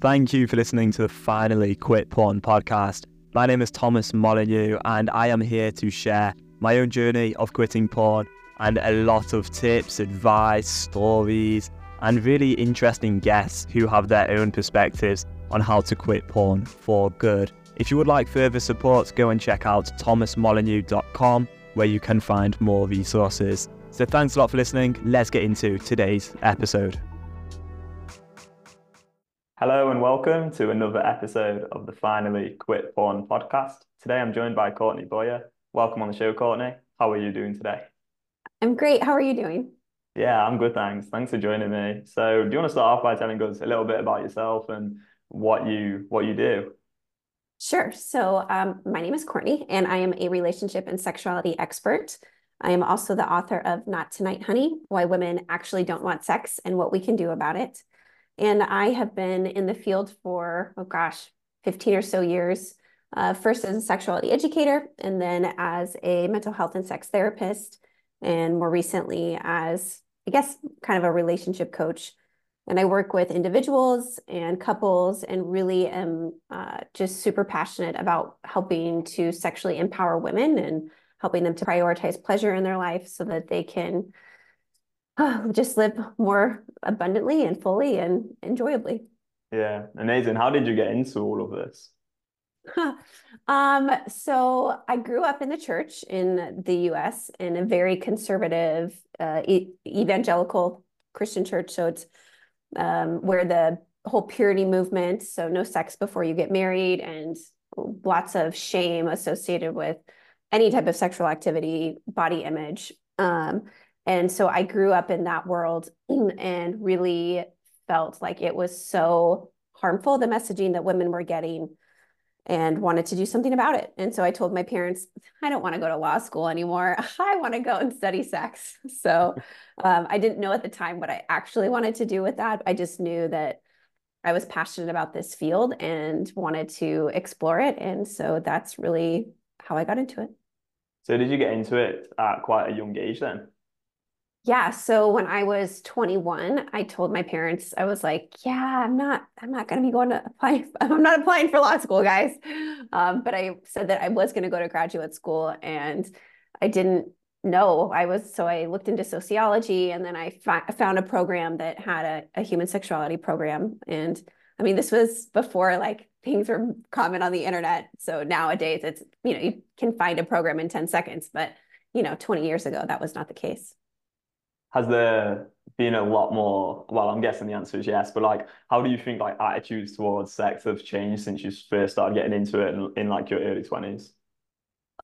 Thank you for listening to the Finally Quit Porn podcast. My name is Thomas Molyneux, and I am here to share my own journey of quitting porn and a lot of tips, advice, stories, and really interesting guests who have their own perspectives on how to quit porn for good. If you would like further support, go and check out thomasmolyneux.com where you can find more resources. So thanks a lot for listening. Let's get into today's episode. Hello and welcome to another episode of the Finally Quit Porn podcast. Today I'm joined by Courtney Boyer. Welcome on the show, Courtney. How are you doing today? I'm great. How are you doing? Yeah, I'm good, thanks. Thanks for joining me. So, do you want to start off by telling us a little bit about yourself and what you what you do? Sure. So, um, my name is Courtney, and I am a relationship and sexuality expert. I am also the author of Not Tonight, Honey Why Women Actually Don't Want Sex and What We Can Do About It. And I have been in the field for, oh gosh, 15 or so years, uh, first as a sexuality educator, and then as a mental health and sex therapist, and more recently as, I guess, kind of a relationship coach. And I work with individuals and couples and really am uh, just super passionate about helping to sexually empower women and helping them to prioritize pleasure in their life so that they can just live more abundantly and fully and enjoyably. Yeah, amazing. How did you get into all of this? um, so I grew up in the church in the U.S. in a very conservative uh, e- evangelical Christian church. So it's um, where the whole purity movement, so no sex before you get married, and lots of shame associated with any type of sexual activity, body image. Um, and so I grew up in that world and really felt like it was so harmful, the messaging that women were getting, and wanted to do something about it. And so I told my parents, I don't want to go to law school anymore. I want to go and study sex. So um, I didn't know at the time what I actually wanted to do with that. I just knew that I was passionate about this field and wanted to explore it. And so that's really how I got into it. So did you get into it at quite a young age then? Yeah. So when I was 21, I told my parents, I was like, yeah, I'm not, I'm not going to be going to apply. I'm not applying for law school, guys. Um, but I said that I was going to go to graduate school and I didn't know I was, so I looked into sociology and then I found a program that had a, a human sexuality program. And I mean, this was before like things were common on the internet. So nowadays it's, you know, you can find a program in 10 seconds, but you know, 20 years ago, that was not the case has there been a lot more well i'm guessing the answer is yes but like how do you think like attitudes towards sex have changed since you first started getting into it in, in like your early 20s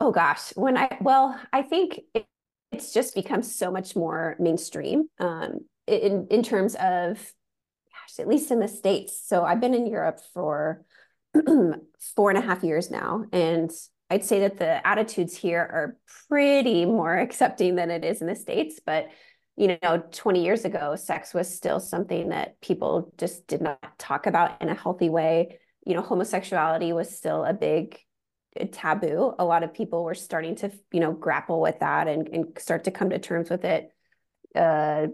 oh gosh. When i well i think it, it's just become so much more mainstream um, in in terms of gosh at least in the states. So i've been in europe for four and a half years now and i'd say that the attitudes here are pretty more accepting than it is in the states but you know 20 years ago sex was still something that people just did not talk about in a healthy way. You know homosexuality was still a big taboo. A lot of people were starting to you know grapple with that and, and start to come to terms with it. Uh,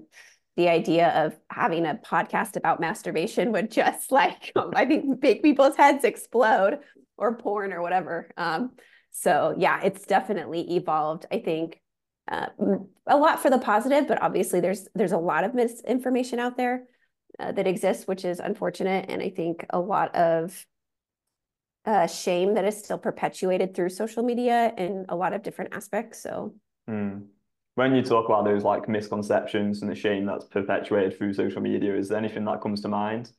the idea of having a podcast about masturbation would just like i think make people's heads explode or porn or whatever. Um, so yeah it's definitely evolved i think uh, a lot for the positive, but obviously there's there's a lot of misinformation out there uh, that exists, which is unfortunate, and I think a lot of uh, shame that is still perpetuated through social media in a lot of different aspects. So. Mm. When you talk about those like misconceptions and the shame that's perpetuated through social media, is there anything that comes to mind?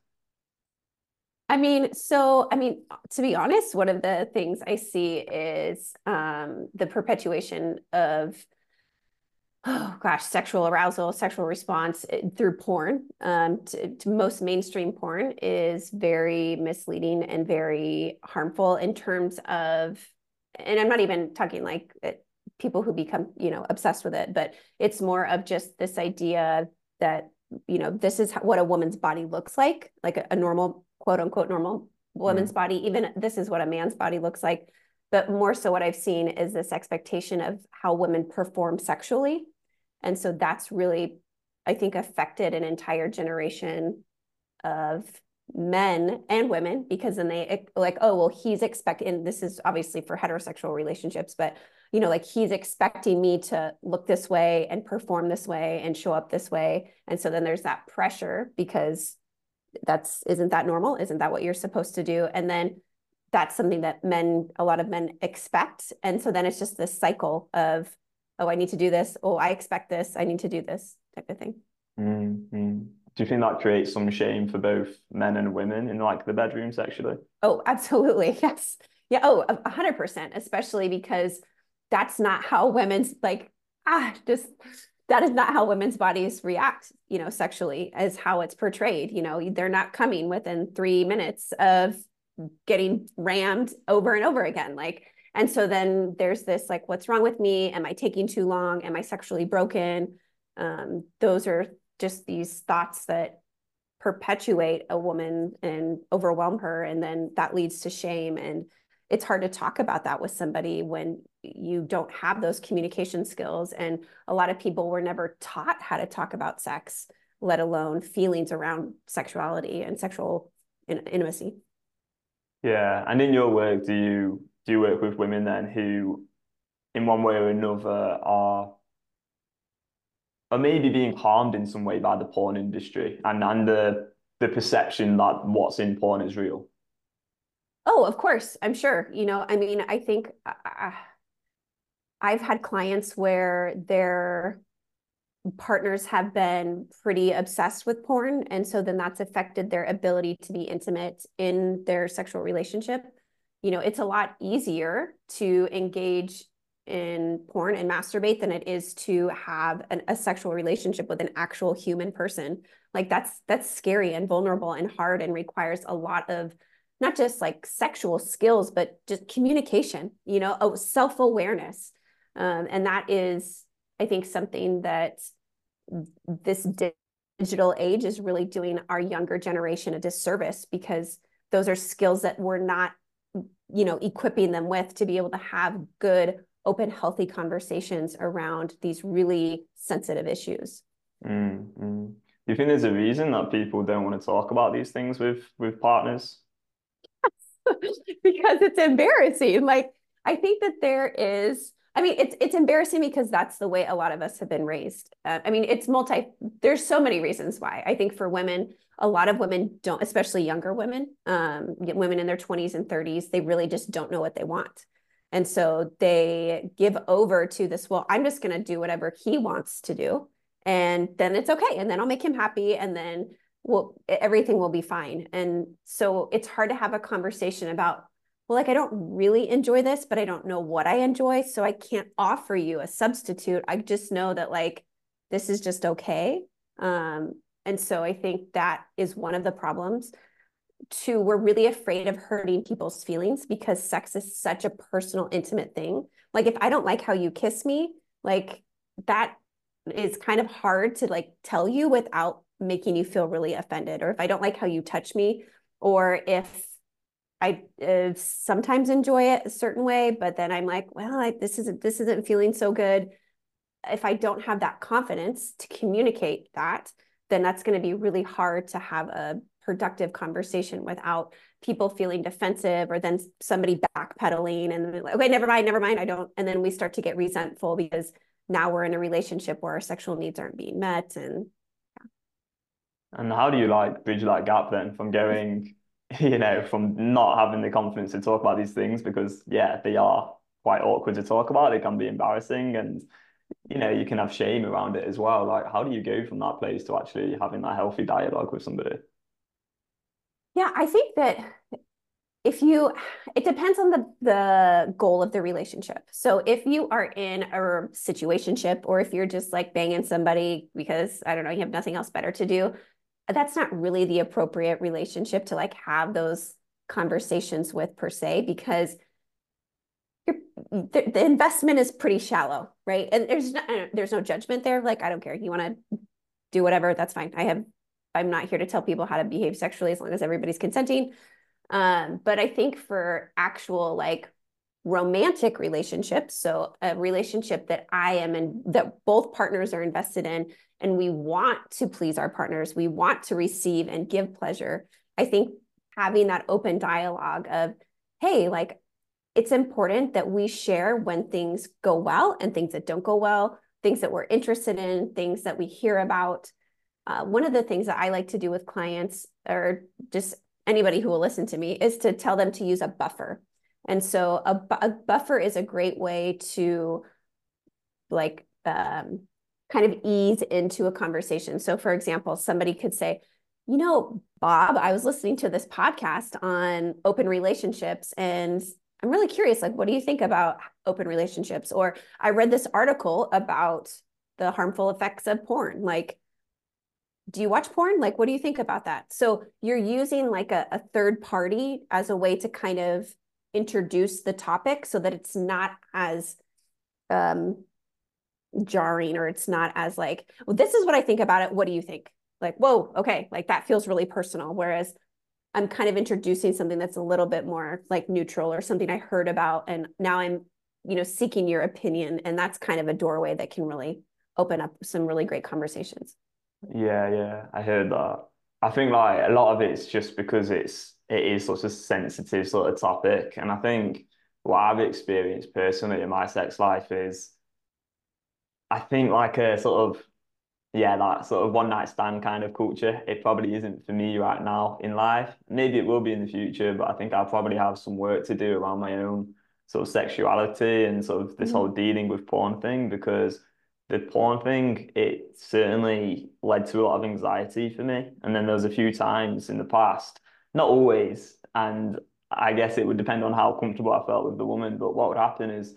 I mean, so I mean, to be honest, one of the things I see is um, the perpetuation of oh gosh, sexual arousal, sexual response eh, through porn, um, to, to, most mainstream porn is very misleading and very harmful in terms of, and I'm not even talking like eh, people who become, you know, obsessed with it, but it's more of just this idea that, you know, this is what a woman's body looks like, like a, a normal, quote unquote, normal woman's mm. body. Even this is what a man's body looks like. But more so, what I've seen is this expectation of how women perform sexually and so that's really, I think, affected an entire generation of men and women because then they like oh well he's expecting this is obviously for heterosexual relationships but you know like he's expecting me to look this way and perform this way and show up this way. And so then there's that pressure because that's isn't that normal? Isn't that what you're supposed to do? And then that's something that men a lot of men expect. And so then it's just this cycle of oh i need to do this. Oh i expect this. I need to do this type of thing. Mm-hmm. do you think that creates some shame for both men and women in like the bedroom sexually oh absolutely. Yes. Yeah. Oh 100% especially because that's not how women's like ah just that is not how women's bodies react you know sexually as how it's portrayed. You know they're not coming within three minutes of getting rammed over and over again. Like and so then there's this like what's wrong with me? Am i taking too long? Am i sexually broken? Um, those are just these thoughts that perpetuate a woman and overwhelm her and then that leads to shame. And it's hard to talk about that with somebody when you don't have those communication skills. And a lot of people were never taught how to talk about sex let alone feelings around sexuality and sexual in- intimacy. Yeah and in your work do you do work with women then who in one way or another are are maybe being harmed in some way by the porn industry and and the the perception that what's in porn is real Oh, of course, I'm sure. You know, I mean, I think uh, I've had clients where their partners have been pretty obsessed with porn. And so then that's affected their ability to be intimate in their sexual relationship. You know, it's a lot easier to engage in porn and masturbate than it is to have an, a sexual relationship with an actual human person like that's that's scary and vulnerable and hard and requires a lot of not just like sexual skills, but just communication, you know, oh, self awareness. Um, and that is, I think, something that this digital age is really doing our younger generation a disservice because those are skills that we're not, you know, equipping them with to be able to have good, open, healthy conversations around these really sensitive issues. Mm-hmm. Do you think there's a reason that people don't want to talk about these things with with partners? Yes, because it's embarrassing. Like I think that there is I mean, it's it's embarrassing because that's the way a lot of us have been raised. Uh, I mean, it's multi. There's so many reasons why. I think for women, a lot of women don't, especially younger women, um, women in their 20s and 30s, they really just don't know what they want, and so they give over to this. Well, I'm just going to do whatever he wants to do, and then it's okay, and then I'll make him happy, and then well everything will be fine. And so it's hard to have a conversation about well like i don't really enjoy this but i don't know what i enjoy so i can't offer you a substitute. I just know that like this is just okay. Um, and so i think that is one of the problems two we're really afraid of hurting people's feelings because sex is such a personal intimate thing. Like if i don't like how you kiss me like that is kind of hard to like tell you without making you feel really offended. Or if i don't like how you touch me or if i uh, sometimes enjoy it a certain way but then i'm like well I, this isn't this isn't feeling so good. If i don't have that confidence to communicate that then that's going to be really hard to have a productive conversation without people feeling defensive or then somebody backpedaling and like, okay never mind never mind i don't and then we start to get resentful because now we're in a relationship where our sexual needs aren't being met and yeah. and how do you like bridge that gap then from going, you know, from not having the confidence to talk about these things because yeah, they are quite awkward to talk about. They can be embarrassing and you know, you can have shame around it as well. Like how do you go from that place to actually having that healthy dialogue with somebody? Yeah, I think that if you it depends on the the goal of the relationship so if you are in a situationship or if you're just like banging somebody because i don't know you have nothing else better to do that's not really the appropriate relationship to like have those conversations with per se because the, the investment is pretty shallow right? And there's no, there's no judgment there. Like i don't care. You want to do whatever that's fine. I have i'm not here to tell people how to behave sexually as long as everybody's consenting. Um, but i think for actual like romantic relationships so a relationship that i am and that both partners are invested in and we want to please our partners we want to receive and give pleasure I think having that open dialogue of, hey, like it's important that we share when things go well and things that don't go well, things that we're interested in, things that we hear about. Uh, one of the things that I like to do with clients or just anybody who will listen to me is to tell them to use a buffer. And so a, a buffer is a great way to like um, kind of ease into a conversation. So for example, somebody could say, you know, Bob, I was listening to this podcast on open relationships and I'm really curious, like, what do you think about open relationships? Or I read this article about the harmful effects of porn. Like, do you watch porn? Like, what do you think about that? So you're using like a, a third party as a way to kind of introduce the topic so that it's not as um, jarring or it's not as like, well, this is what I think about it. What do you think? Like, whoa, okay, like that feels really personal. Whereas I'm kind of introducing something that's a little bit more like neutral or something I heard about. And now I'm, you know, seeking your opinion. And that's kind of a doorway that can really open up some really great conversations. Yeah, yeah, I heard that. I think like a lot of it's just because it's it is such a sensitive sort of topic. And I think what I've experienced personally in my sex life is I think like a sort of yeah, that sort of one night stand kind of culture, it probably isn't for me right now in life. Maybe it will be in the future, but I think I'll probably have some work to do around my own sort of sexuality and sort of this mm-hmm. whole dealing with porn thing because the porn thing, it certainly led to a lot of anxiety for me. And then there was a few times in the past, not always, and I guess it would depend on how comfortable I felt with the woman, but what would happen is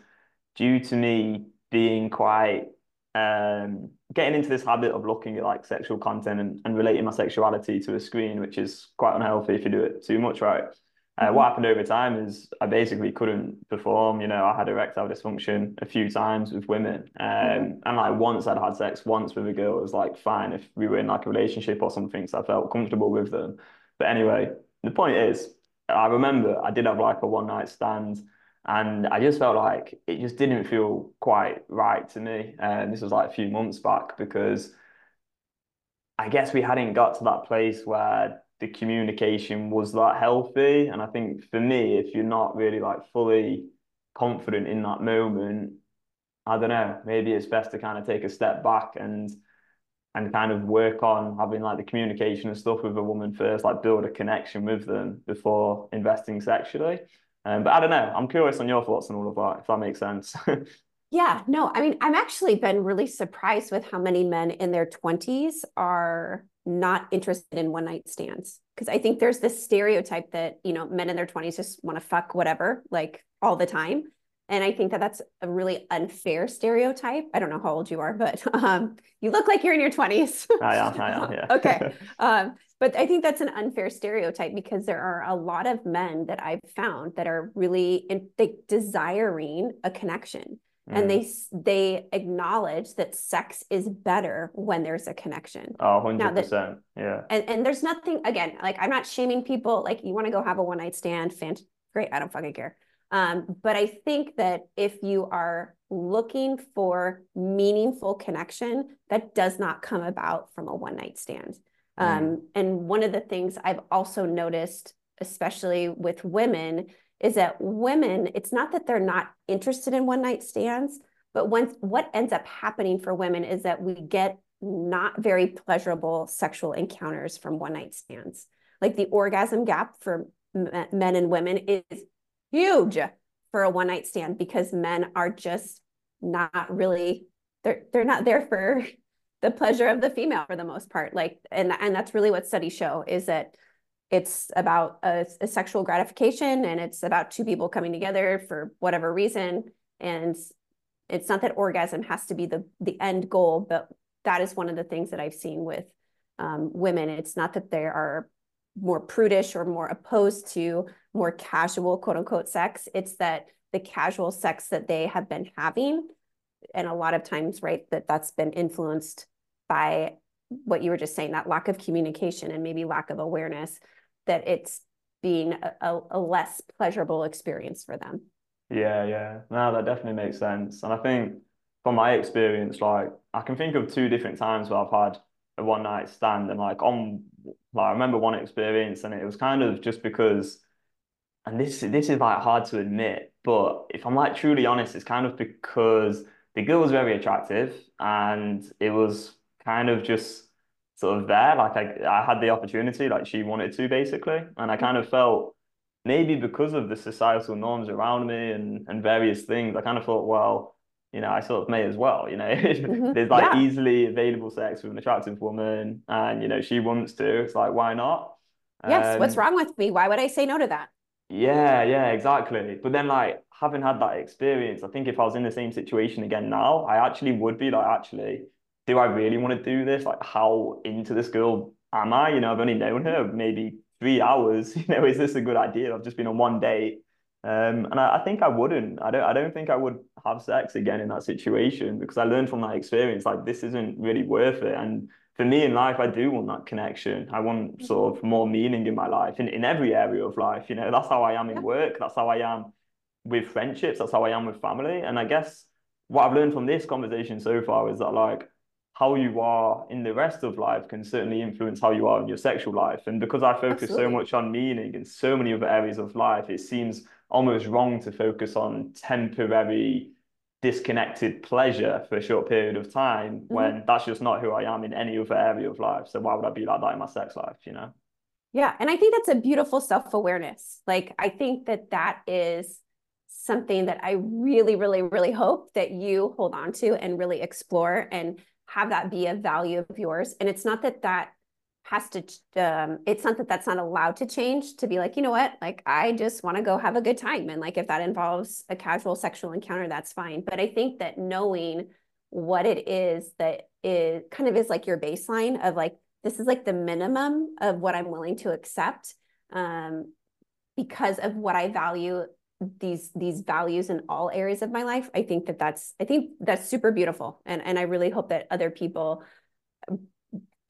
due to me being quite um, getting into this habit of looking at like sexual content and, and relating my sexuality to a screen, which is quite unhealthy if you do it too much, right? Uh, mm-hmm. What happened over time is I basically couldn't perform. You know, I had erectile dysfunction a few times with women, um, mm-hmm. and like once I'd had sex once with a girl, it was like fine if we were in like a relationship or something, so I felt comfortable with them. But anyway, the point is, I remember I did have like a one night stand and I just felt like it just didn't feel quite right to me. And this was like a few months back because I guess we hadn't got to that place where the communication was that healthy. And I think for me, if you're not really like fully confident in that moment, I don't know, maybe it's best to kind of take a step back and and kind of work on having like the communication and stuff with a woman first, like build a connection with them before investing sexually. Um, but I don't know. I'm curious on your thoughts on all of that, if that makes sense. yeah, no, I mean, I've actually been really surprised with how many men in their 20s are not interested in one night stands. Because I think there's this stereotype that, you know, men in their 20s just want to fuck whatever, like all the time. And I think that that's a really unfair stereotype. I don't know how old you are, but um, you look like you're in your 20s. I am, I am, yeah. okay. Um, but I think that's an unfair stereotype because there are a lot of men that I've found that are really in, they desiring a connection. Mm. And they they acknowledge that sex is better when there's a connection. Oh, 100%. That, yeah. And, and there's nothing, again, like I'm not shaming people. Like you want to go have a one night stand, fant- great. I don't fucking care. Um, but I think that if you are looking for meaningful connection, that does not come about from a one night stand. Um, mm. And one of the things I've also noticed, especially with women, is that women, it's not that they're not interested in one night stands, but when, what ends up happening for women is that we get not very pleasurable sexual encounters from one night stands. Like the orgasm gap for men and women is huge for a one night stand because men are just not really they're they're not there for the pleasure of the female for the most part like and and that's really what studies show is that it's about a, a sexual gratification and it's about two people coming together for whatever reason and it's not that orgasm has to be the the end goal but that is one of the things that i've seen with um, women. It's not that they are more prudish or more opposed to more casual quote unquote sex. It's that the casual sex that they have been having and a lot of times right that that's been influenced by what you were just saying that lack of communication and maybe lack of awareness that it's being a, a less pleasurable experience for them. Yeah yeah. No that definitely makes sense. And i think from my experience like i can think of two different times where i've had a one night stand and like on like I remember one experience and it was kind of just because and this this is like hard to admit, but if I'm like truly honest, it's kind of because the girl was very attractive and it was kind of just sort of there. Like I, I had the opportunity, like she wanted to basically. And I kind of felt maybe because of the societal norms around me and, and various things, I kind of thought, well, you know, I sort of may as well, you know, mm-hmm. there's like yeah. easily available sex with an attractive woman and, you know, she wants to, it's like, why not? Yes. Um, what's wrong with me? Why would I say no to that? Yeah, yeah, exactly. But then like having had that experience, I think if I was in the same situation again now, I actually would be like, actually, do I really want to do this? Like, how into this girl am I? You know, I've only known her maybe three hours. You know, is this a good idea? I've just been on one date. Um, and I, I, think I wouldn't. I don't. I don't think I would have sex again in that situation because I learned from that experience. Like this isn't really worth it. And for me in life, I do want that connection. I want sort of more meaning in my life, in, in every area of life. You know, that's how I am in work. That's how I am with friendships. That's how I am with family. And I guess what I've learned from this conversation so far is that like how you are in the rest of life can certainly influence how you are in your sexual life. And because I focus Absolutely. so much on meaning in so many other areas of life, it seems almost wrong to focus on temporary disconnected pleasure for a short period of time mm-hmm. when that's just not who I am in any other area of life. So why would I be like that in my sex life, you know? Yeah, and I think that's a beautiful self-awareness. Like I think that that is something that I really really really hope that you hold on to and really explore and have that be a value of yours. And it's not that that has to, um, it's not that that's not allowed to change to be like, you know what, like I just want to go have a good time. And like if that involves a casual sexual encounter, that's fine. But I think that knowing what it is that is kind of is like your baseline of like, this is like the minimum of what I'm willing to accept um, because of what I value these these values in all areas of my life i think that that's i think that's super beautiful. And and i really hope that other people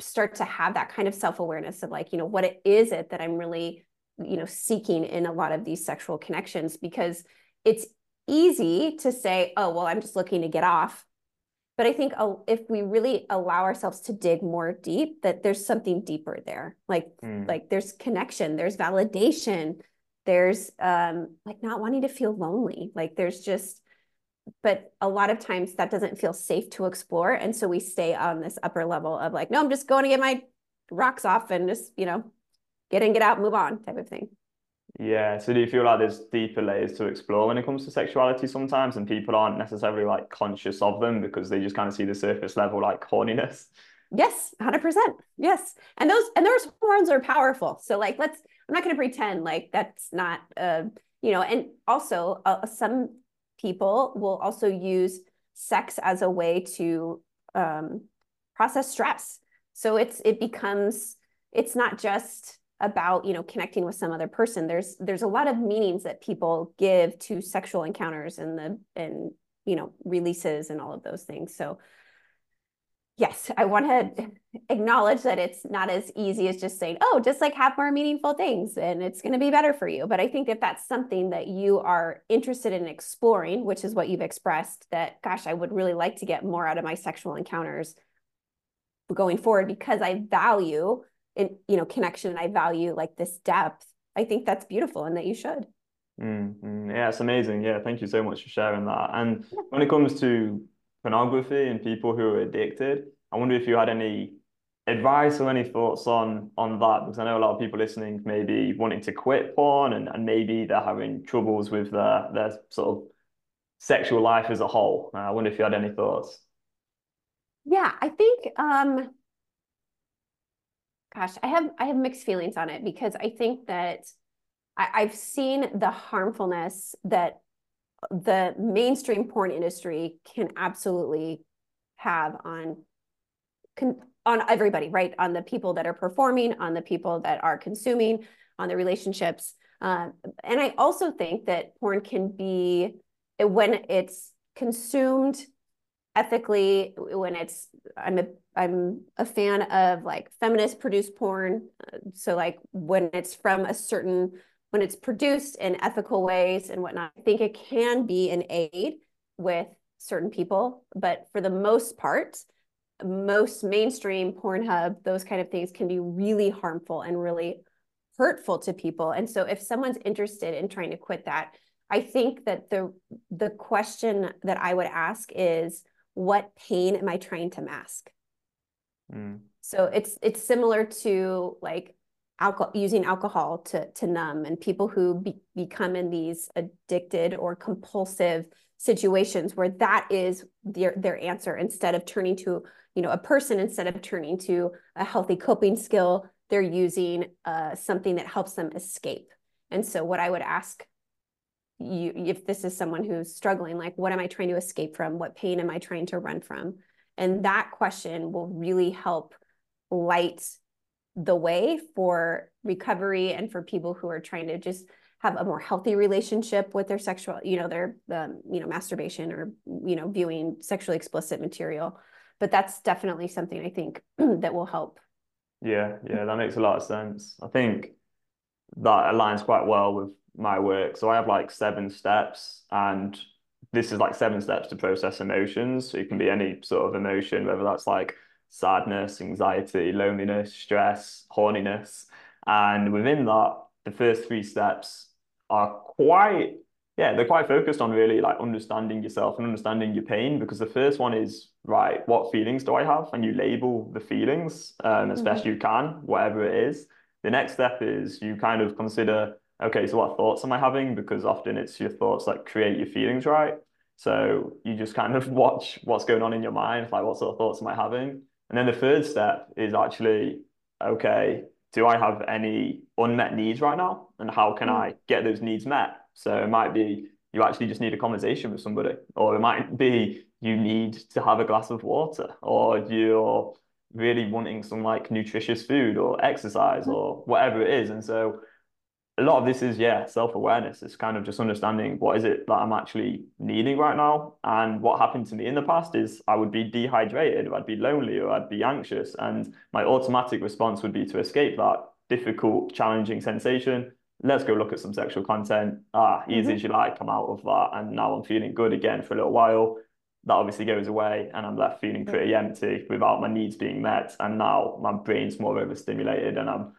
start to have that kind of self-awareness of like you know what it is it that i'm really you know seeking in a lot of these sexual connections. Because it's easy to say oh well i'm just looking to get off. But i think if we really allow ourselves to dig more deep that there's something deeper there. Like mm. like there's connection there's validation there's um, like not wanting to feel lonely. Like there's just but a lot of times that doesn't feel safe to explore. And so we stay on this upper level of like no i'm just going to get my rocks off and just you know get in get out move on type of thing. Yeah so do you feel like there's deeper layers to explore when it comes to sexuality sometimes? And people aren't necessarily like conscious of them because they just kind of see the surface level like horniness? Yes 100% yes. And those and those hormones are powerful. So like let's I'm not going to pretend like that's not, uh, you know, and also uh, some people will also use sex as a way to um, process stress. So it's it becomes it's not just about you know connecting with some other person. There's there's a lot of meanings that people give to sexual encounters and the and you know releases and all of those things. So yes, I want to acknowledge that it's not as easy as just saying, oh, just like have more meaningful things and it's going to be better for you. But I think if that's something that you are interested in exploring, which is what you've expressed, that gosh, I would really like to get more out of my sexual encounters going forward because I value in you know connection and I value like this depth. I think that's beautiful and that you should. Mm, yeah, it's amazing. Yeah, thank you so much for sharing that. And yeah. when it comes to pornography and people who are addicted. I wonder if you had any advice or any thoughts on on that because I know a lot of people listening maybe wanting to quit porn and, and maybe they're having troubles with their their sort of sexual life as a whole. Uh, I wonder if you had any thoughts. Yeah, I think um gosh, I have I have mixed feelings on it because I think that I, I've seen the harmfulness that the mainstream porn industry can absolutely have on on everybody, right? On the people that are performing, on the people that are consuming, on the relationships. Uh, and I also think that porn can be when it's consumed ethically, when it's I'm a I'm a fan of like feminist produced porn. Uh, so like when it's from a certain when it's produced in ethical ways and whatnot, I think it can be an aid with certain people. But for the most part, most mainstream Pornhub, those kind of things can be really harmful and really hurtful to people. And so if someone's interested in trying to quit that, I think that the the question that I would ask is what pain am I trying to mask? Mm. So it's it's similar to like alcohol using alcohol to to numb. And people who be, become in these addicted or compulsive situations where that is their their answer instead of turning to you know a person instead of turning to a healthy coping skill they're using uh, something that helps them escape. And so what i would ask you if this is someone who's struggling like what am i trying to escape from? What pain am i trying to run from? And that question will really help light the way for recovery and for people who are trying to just have a more healthy relationship with their sexual you know their um, you know masturbation or you know viewing sexually explicit material but that's definitely something i think that will help yeah yeah that makes a lot of sense i think that aligns quite well with my work. So I have like seven steps, and this is like seven steps to process emotions. So it can be any sort of emotion, whether that's like sadness, anxiety, loneliness, stress, horniness. And within that, the first three steps are quite, yeah, they're quite focused on really like understanding yourself and understanding your pain. Because the first one is, right, what feelings do I have? And you label the feelings um, as mm-hmm. best you can, whatever it is. The next step is you kind of consider okay, so what thoughts am I having? Because often it's your thoughts that create your feelings, right? So you just kind of watch what's going on in your mind, like what sort of thoughts am I having? And then the third step is actually, okay, do I have any unmet needs right now? And how can hmm. I get those needs met? So it might be you actually just need a conversation with somebody, or it might be you need to have a glass of water, or you're really wanting some like nutritious food or exercise hmm. or whatever it is. And so a lot of this is yeah self-awareness. It's kind of just understanding what is it that i'm actually needing right now. And what happened to me in the past is i would be dehydrated or i'd be lonely or i'd be anxious. And my automatic response would be to escape that difficult challenging sensation. Let's go look at some sexual content. Ah easy mm-hmm. as you like come out of that. And now i'm feeling good again for a little while. That obviously goes away and i'm left feeling pretty empty without my needs being met. And now my brain's more overstimulated and i'm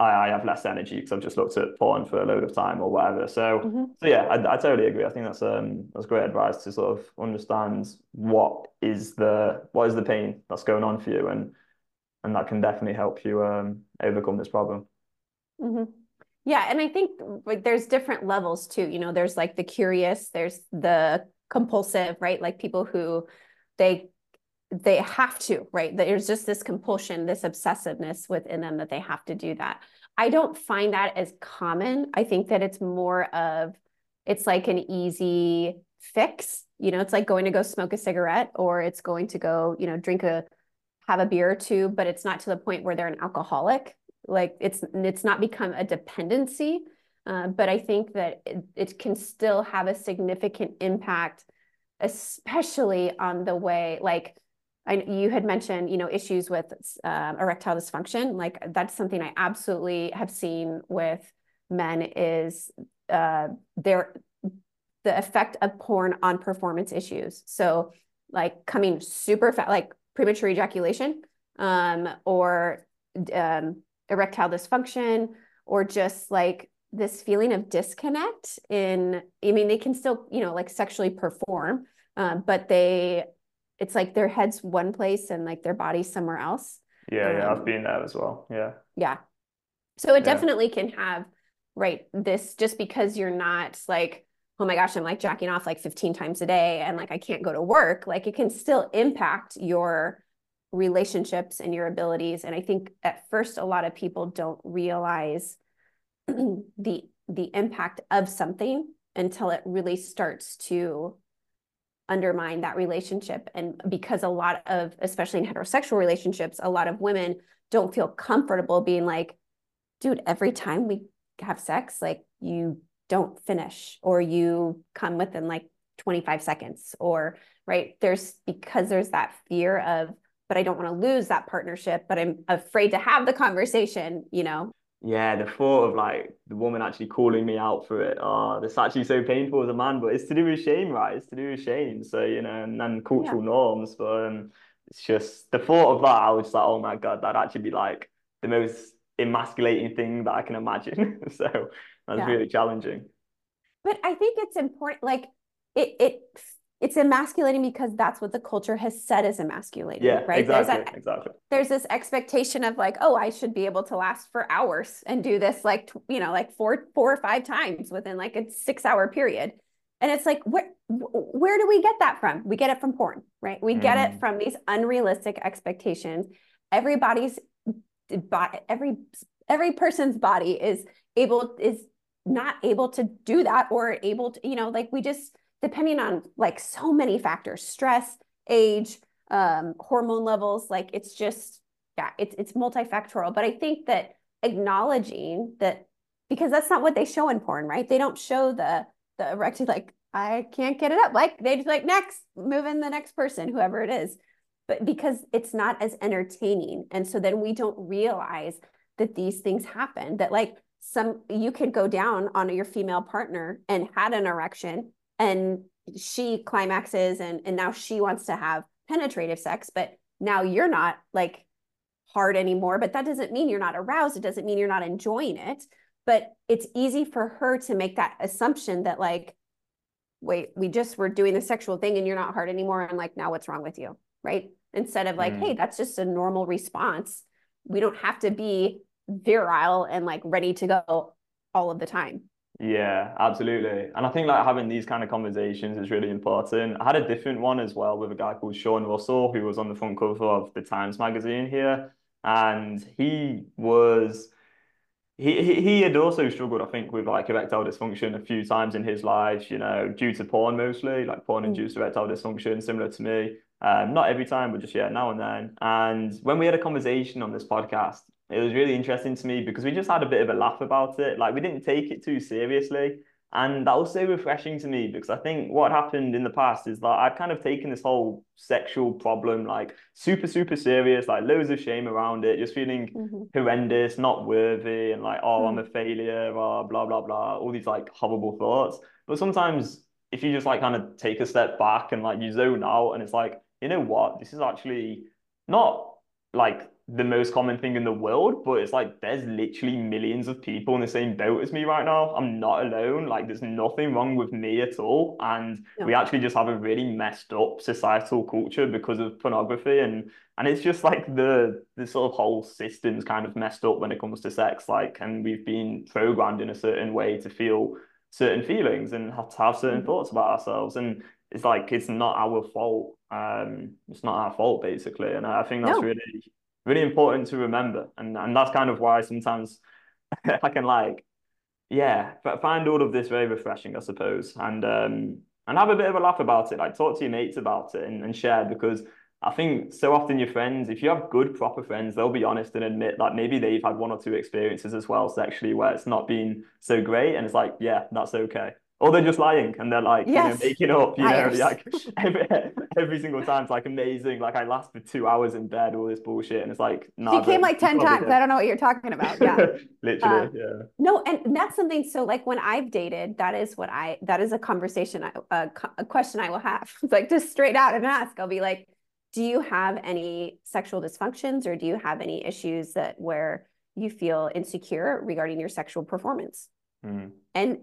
I, I have less energy because I've just looked at porn for a load of time or whatever. So, mm-hmm. so yeah, I, I totally agree. I think that's um that's great advice to sort of understand what is the what is the pain that's going on for you, and and that can definitely help you um overcome this problem. Mm-hmm. Yeah, and I think like there's different levels too. You know, there's like the curious, there's the compulsive, right? Like people who they they have to, right? There's just this compulsion, this obsessiveness within them that they have to do that. I don't find that as common. I think that it's more of, it's like an easy fix. You know, it's like going to go smoke a cigarette or it's going to go, you know, drink a, have a beer or two, but it's not to the point where they're an alcoholic. Like it's, it's not become a dependency. Uh, but I think that it, it can still have a significant impact, especially on the way, like, I, you had mentioned, you know, issues with uh, erectile dysfunction. Like that's something I absolutely have seen with men is uh, their the effect of porn on performance issues. So like coming super fast, like premature ejaculation, um, or um, erectile dysfunction, or just like this feeling of disconnect in. I mean, they can still, you know, like sexually perform, uh, but they it's like their head's one place and like their body's somewhere else. Yeah, um, yeah, I've been there as well. Yeah. Yeah. So it yeah. definitely can have, right, this just because you're not like, oh my gosh, I'm like jacking off like 15 times a day and like I can't go to work, like it can still impact your relationships and your abilities. And I think at first a lot of people don't realize the the impact of something until it really starts to undermine that relationship. And because a lot of, especially in heterosexual relationships, a lot of women don't feel comfortable being like, dude, every time we have sex, like you don't finish or you come within like 25 seconds or right there's because there's that fear of but i don't want to lose that partnership but i'm afraid to have the conversation you know yeah, the thought of like the woman actually calling me out for it, oh, that's actually so painful as a man, but it's to do with shame, right? It's to do with shame. So, you know, and, and cultural yeah. norms. But um, it's just the thought of that. I was like, oh my god, that'd actually be like the most emasculating thing that I can imagine. so that's yeah. really challenging. But I think it's important, like it it it's emasculating because that's what the culture has said is emasculating. Yeah, right. Exactly. There's exactly. There's this expectation of like, oh, I should be able to last for hours and do this like you know like four four or five times within like a six hour period. And it's like, where where do we get that from? We get it from porn, right? We get mm. it from these unrealistic expectations. Everybody's body, every every person's body is able is not able to do that or able to, you know, like we just depending on like so many factors, stress, age, um, hormone levels, like it's just, yeah, it's it's multifactorial. But I think that acknowledging that because that's not what they show in porn, right? They don't show the the erected like I can't get it up. Like they just like next, move in the next person, whoever it is. But because it's not as entertaining. And so then we don't realize that these things happen, that like some you could go down on your female partner and had an erection and she climaxes and and now she wants to have penetrative sex but now you're not like hard anymore. But that doesn't mean you're not aroused. It doesn't mean you're not enjoying it. But it's easy for her to make that assumption that like wait we just were doing the sexual thing and you're not hard anymore. And like now what's wrong with you? Right? Instead of like mm. hey that's just a normal response. We don't have to be virile and like ready to go all of the time yeah, absolutely. And I think like having these kind of conversations is really important. I had a different one as well with a guy called Sean Russell, who was on the front cover of the Times magazine here. And he was he he had also struggled, I think, with like erectile dysfunction a few times in his life, you know, due to porn mostly, like porn induced mm. erectile dysfunction, similar to me. Um, not every time, but just yeah, now and then. And when we had a conversation on this podcast, it was really interesting to me because we just had a bit of a laugh about it. Like we didn't take it too seriously. And that was so refreshing to me because I think what happened in the past is that I'd kind of taken this whole sexual problem like super, super serious, like loads of shame around it, just feeling mm-hmm. horrendous, not worthy, and like, oh, mm-hmm. I'm a failure, or blah, blah, blah, all these like horrible thoughts. But sometimes if you just like kind of take a step back and like you zone out and it's like, you know what, this is actually not like the most common thing in the world, but it's like there's literally millions of people in the same boat as me right now. I'm not alone. Like there's nothing wrong with me at all. And no. we actually just have a really messed up societal culture because of pornography. And and it's just like the the sort of whole system's kind of messed up when it comes to sex. Like, and we've been programmed in a certain way to feel certain feelings and have to have certain mm-hmm. thoughts about ourselves. And it's like it's not our fault. Um, it's not our fault basically. And I think that's no. really really important to remember. And and that's kind of why sometimes I can like, yeah, find all of this very refreshing, I suppose. And um and have a bit of a laugh about it. Like talk to your mates about it and, and share because I think so often your friends, if you have good, proper friends, they'll be honest and admit that maybe they've had one or two experiences as well sexually where it's not been so great. And it's like, yeah, that's okay or they're just lying and they're like yes. you know, making up, you know, like every, every single time it's like amazing. Like I lasted two hours in bed, all this bullshit, and it's like nah, she came like ten times. I don't know what you're talking about. Yeah, literally, uh, yeah. No, and that's something. So like when I've dated, that is what I that is a conversation, I, a, a question I will have. It's like just straight out and ask. I'll be like, do you have any sexual dysfunctions, or do you have any issues that where you feel insecure regarding your sexual performance? Mm. And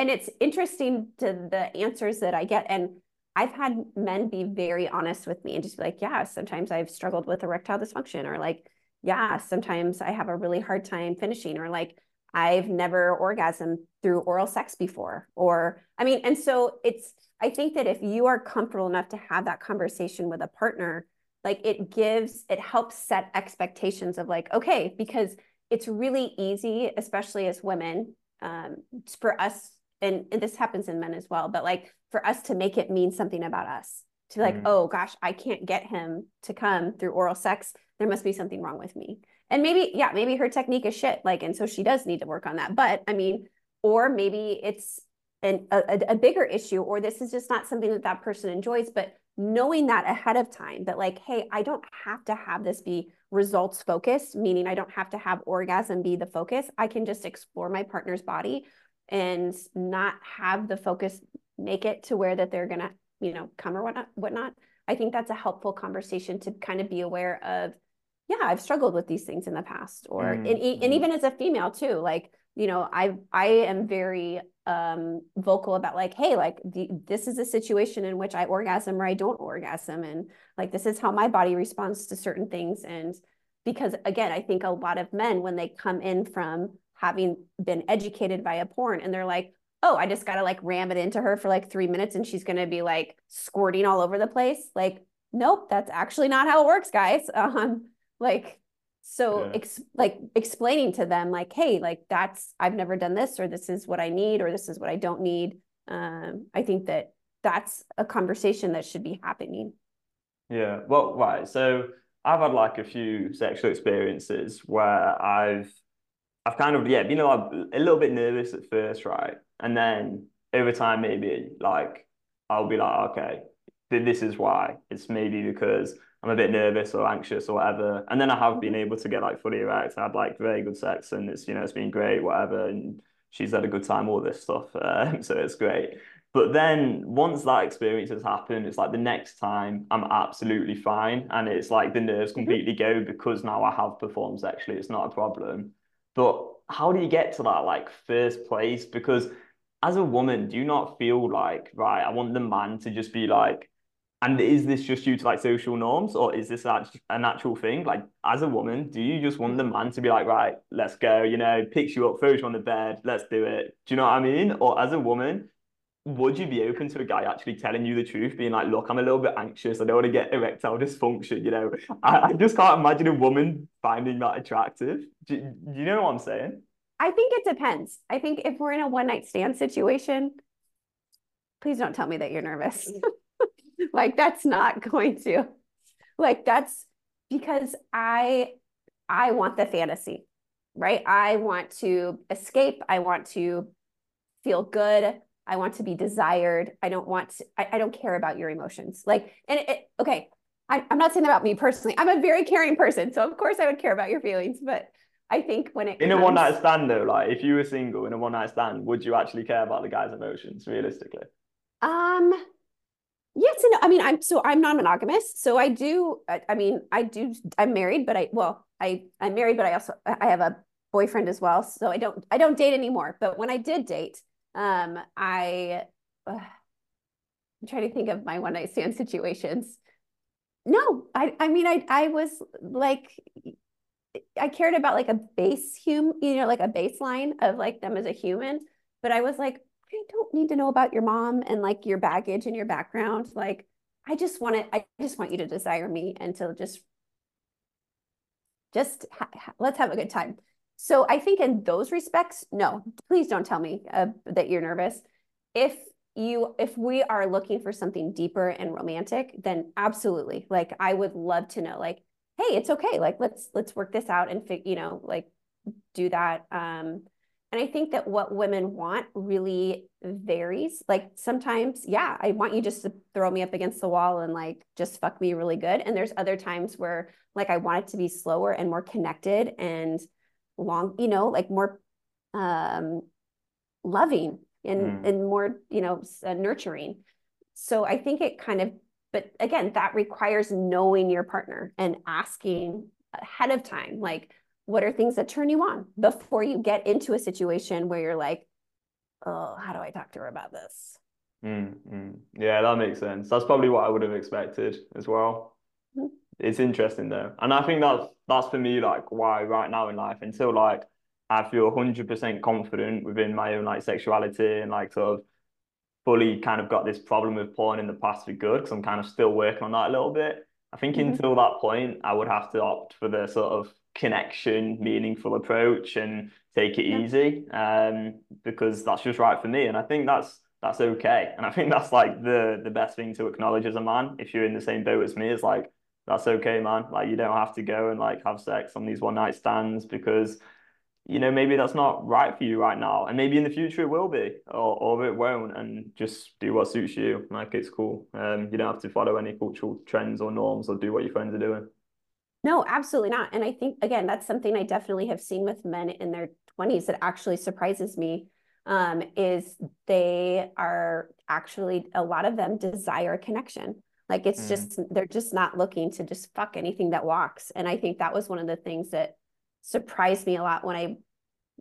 and it's interesting to the answers that I get. And I've had men be very honest with me and just be like, yeah, sometimes I've struggled with erectile dysfunction, or like, yeah, sometimes I have a really hard time finishing, or like, I've never orgasmed through oral sex before. Or, I mean, and so it's, I think that if you are comfortable enough to have that conversation with a partner, like it gives, it helps set expectations of like, okay, because it's really easy, especially as women, um, for us and, and this happens in men as well, but like for us to make it mean something about us, to like, mm. oh gosh, I can't get him to come through oral sex. There must be something wrong with me. And maybe, yeah, maybe her technique is shit. Like, and so she does need to work on that. But I mean, or maybe it's an, a, a bigger issue, or this is just not something that that person enjoys. But knowing that ahead of time, that like, hey, I don't have to have this be results focused, meaning I don't have to have orgasm be the focus. I can just explore my partner's body and not have the focus make it to where that they're gonna you know come or whatnot whatnot I think that's a helpful conversation to kind of be aware of, yeah, I've struggled with these things in the past. Or mm-hmm. and, and even as a female too, like, you know, I I am very um vocal about like, hey, like the, this is a situation in which I orgasm or I don't orgasm. And like this is how my body responds to certain things. And because again, I think a lot of men, when they come in from having been educated by a porn and they're like, oh, I just got to like ram it into her for like three minutes and she's going to be like squirting all over the place. Like, nope, that's actually not how it works, guys. Um, like, so yeah. ex- like explaining to them like, hey, like that's, I've never done this, or this is what I need, or this is what I don't need. Um, I think that that's a conversation that should be happening. Yeah. Well, right. So I've had like a few sexual experiences where I've I've kind of yeah been a, a little bit nervous at first, right? And then over time, maybe like I'll be like, okay, this is why. It's maybe because I'm a bit nervous or anxious or whatever. And then I have been able to get like fully erect. I had like very good sex and it's, you know, it's been great, whatever. And she's had a good time, all this stuff. Uh, so it's great. But then once that experience has happened, it's like the next time I'm absolutely fine. And it's like the nerves mm-hmm. completely go because now I have performed sexually. It's not a problem. But how do you get to that like first place? Because as a woman, do you not feel like, right, I want the man to just be like, and is this just due to like social norms or is this a natural thing? Like, as a woman, do you just want the man to be like, right, let's go, you know, picks you up, throws you on the bed, let's do it? Do you know what I mean? Or as a woman, would you be open to a guy actually telling you the truth, being like, look, I'm a little bit anxious, I don't want to get erectile dysfunction, you know? I, I just can't imagine a woman finding that attractive. Do, do you know what I'm saying? I think it depends. I think if we're in a one night stand situation, please don't tell me that you're nervous. like that's not going to. Like that's because I I want the fantasy, right? I want to escape. I want to feel good. I want to be desired. I don't want to, I, I don't care about your emotions. Like, and it, okay, I, I'm not saying about me personally. I'm a very caring person. So of course I would care about your feelings, but I think when it in comes... a one night stand though, like if you were single in a one night stand, would you actually care about the guy's emotions realistically? Um, yes and no. I mean, I'm so I'm non-monogamous, so I do. I, I mean, I do. I'm married, but I well, I I'm married, but I also I have a boyfriend as well. So I don't I don't date anymore. But when I did date, um, I uh, I'm trying to think of my one night stand situations. No, I I mean I I was like I cared about like a base human, you know, like a baseline of like them as a human. But I was like, I don't need to know about your mom and like your baggage and your background. Like, I just want to, I just want you to desire me and to just, just ha- let's have a good time. So I think in those respects, no, please don't tell me uh, that you're nervous. If you, if we are looking for something deeper and romantic, then absolutely. Like, I would love to know, like, hey it's okay like let's let's work this out and you know like do that um and i think that what women want really varies like sometimes yeah i want you just to throw me up against the wall and like just fuck me really good and there's other times where like i want it to be slower and more connected and long you know like more um loving and mm. and more you know uh, nurturing so i think it kind of but again, that requires knowing your partner and asking ahead of time, like, what are things that turn you on before you get into a situation where you're like, oh, how do I talk to her about this? Mm-hmm. Yeah, that makes sense. That's probably what I would have expected as well. Mm-hmm. It's interesting though. And I think that's that's for me like why right now in life until like I feel 100% confident within my own like sexuality and like sort of fully kind of got this problem with porn in the past for good because I'm kind of still working on that a little bit. I think mm-hmm. until that point, I would have to opt for the sort of connection, meaningful approach and take it yeah. easy um, because that's just right for me. And I think that's that's okay. And I think that's like the the best thing to acknowledge as a man. If you're in the same boat as me, is like that's okay, man. Like you don't have to go and like have sex on these one night stands because you know, maybe that's not right for you right now. And maybe in the future it will be, or, or it won't, and just do what suits you. Like it's cool. Um, you don't have to follow any cultural trends or norms or do what your friends are doing. No, absolutely not. And I think again, that's something I definitely have seen with men in their 20s that actually surprises me. Um, is they are actually a lot of them desire connection. Like it's mm. just they're just not looking to just fuck anything that walks. And I think that was one of the things that surprised me a lot when I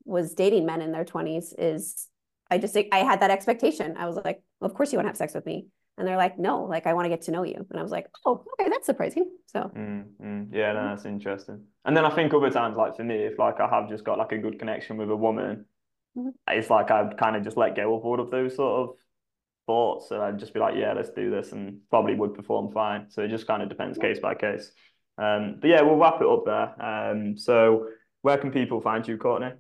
was dating men in their 20s is I just I had that expectation. I was like, well, of course you want to have sex with me. And they're like, no, like I want to get to know you. And I was like, oh, okay, that's surprising. So mm, mm, yeah, no, that's interesting. And then I think other times, like for me, if like I have just got like a good connection with a woman, mm-hmm. it's like I'd kind of just let go of all of those sort of thoughts, and I'd just be like, yeah, let's do this, and probably would perform fine. So it just kind of depends case by case. Um, but yeah, we'll wrap it up there. Um, so where can people find you, Courtney?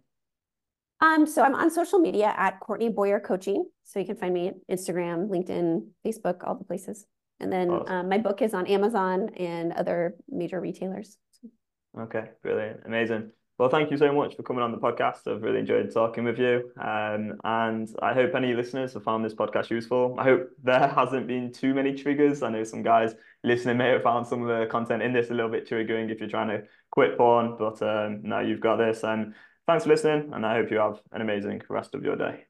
Um, so I'm on social media at Courtney Boyer Coaching. So you can find me at Instagram, LinkedIn, Facebook, all the places. And then awesome. um, my book is on Amazon and other major retailers. Okay, brilliant, amazing. Well, thank you so much for coming on the podcast. I've really enjoyed talking with you. Um, and I hope any listeners have found this podcast useful. I hope there hasn't been too many triggers. I know some guys listening may have found some of the content in this a little bit triggering if you're trying to quit porn, but um, now you've got this. And thanks for listening, and I hope you have an amazing rest of your day.